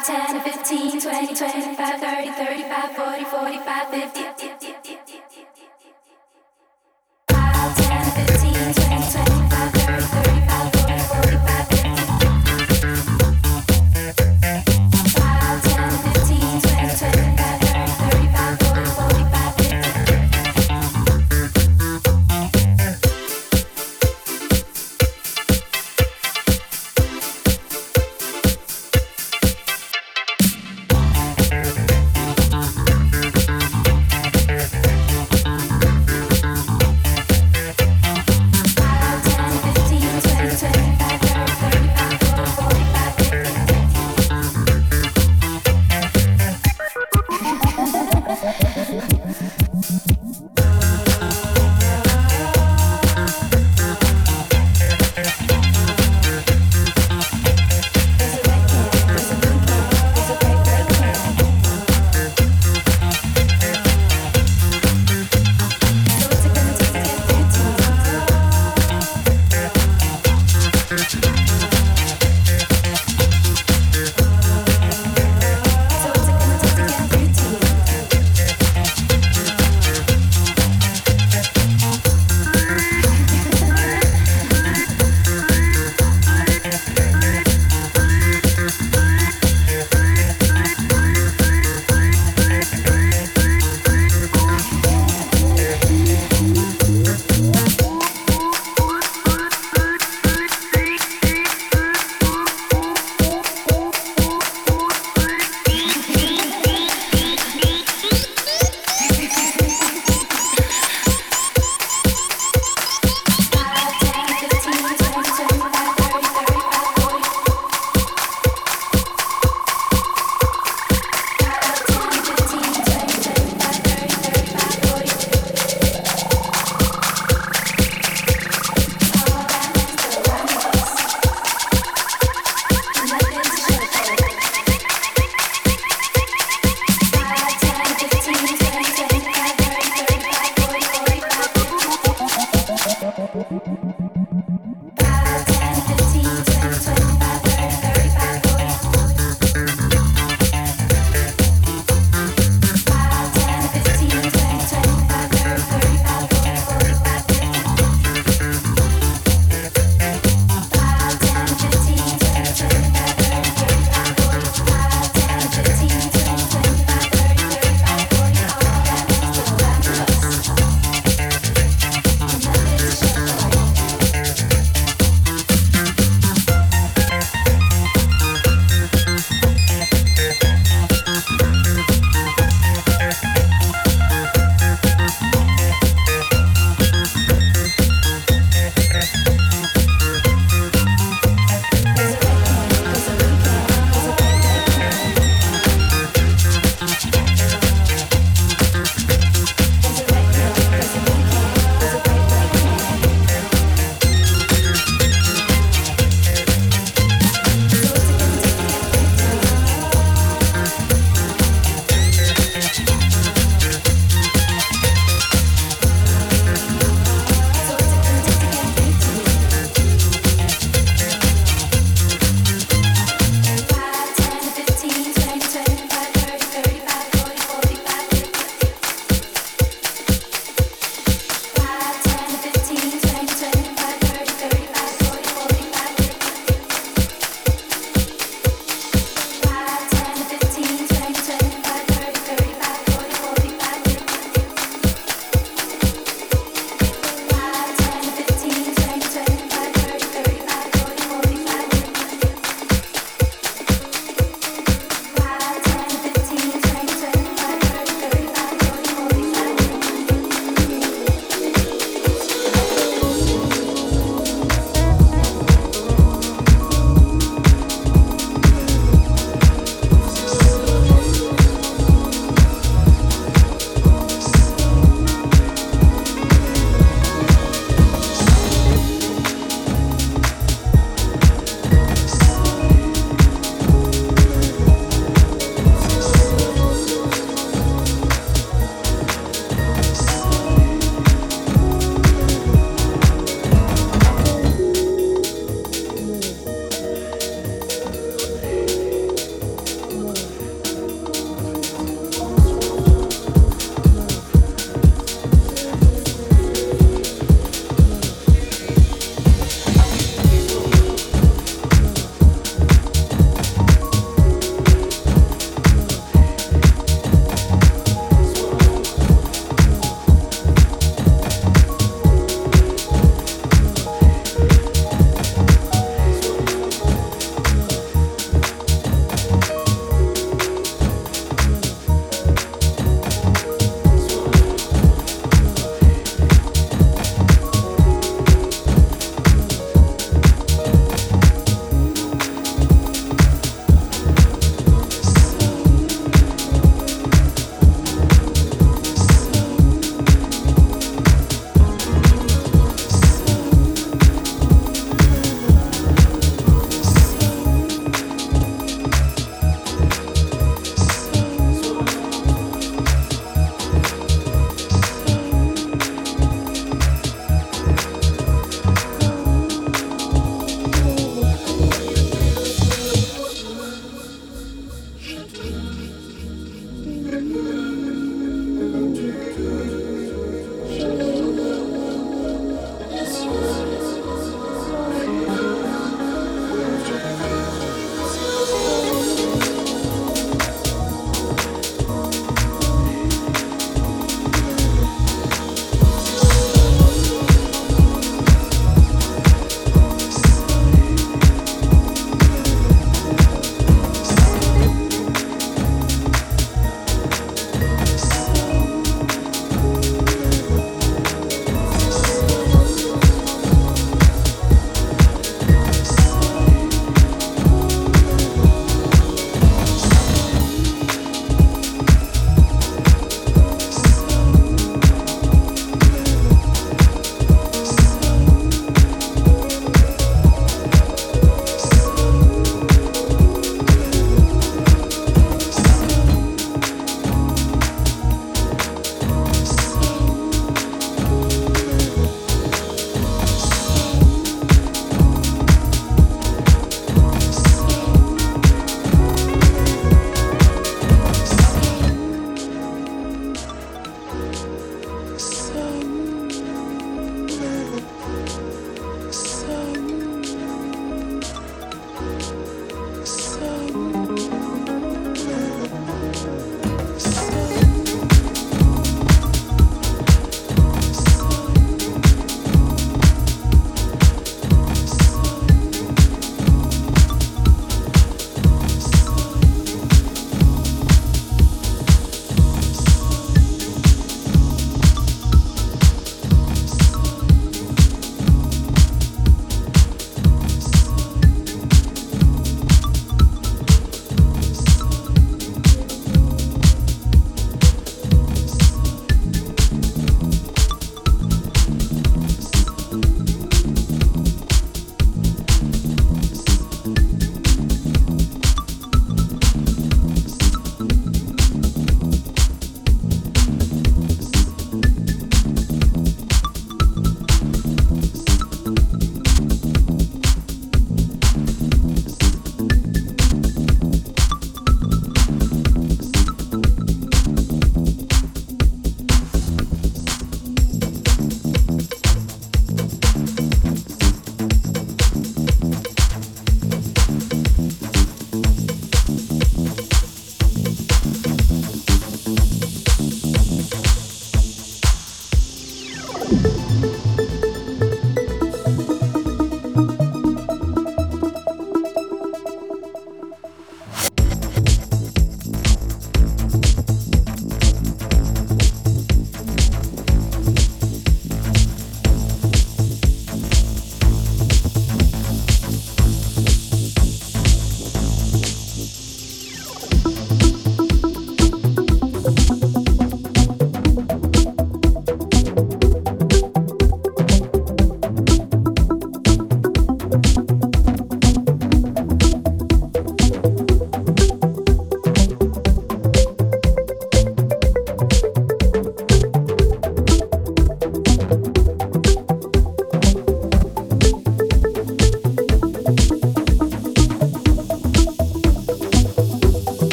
5, 10, 15, 20, 25, 30, 35, 40, 45, 50.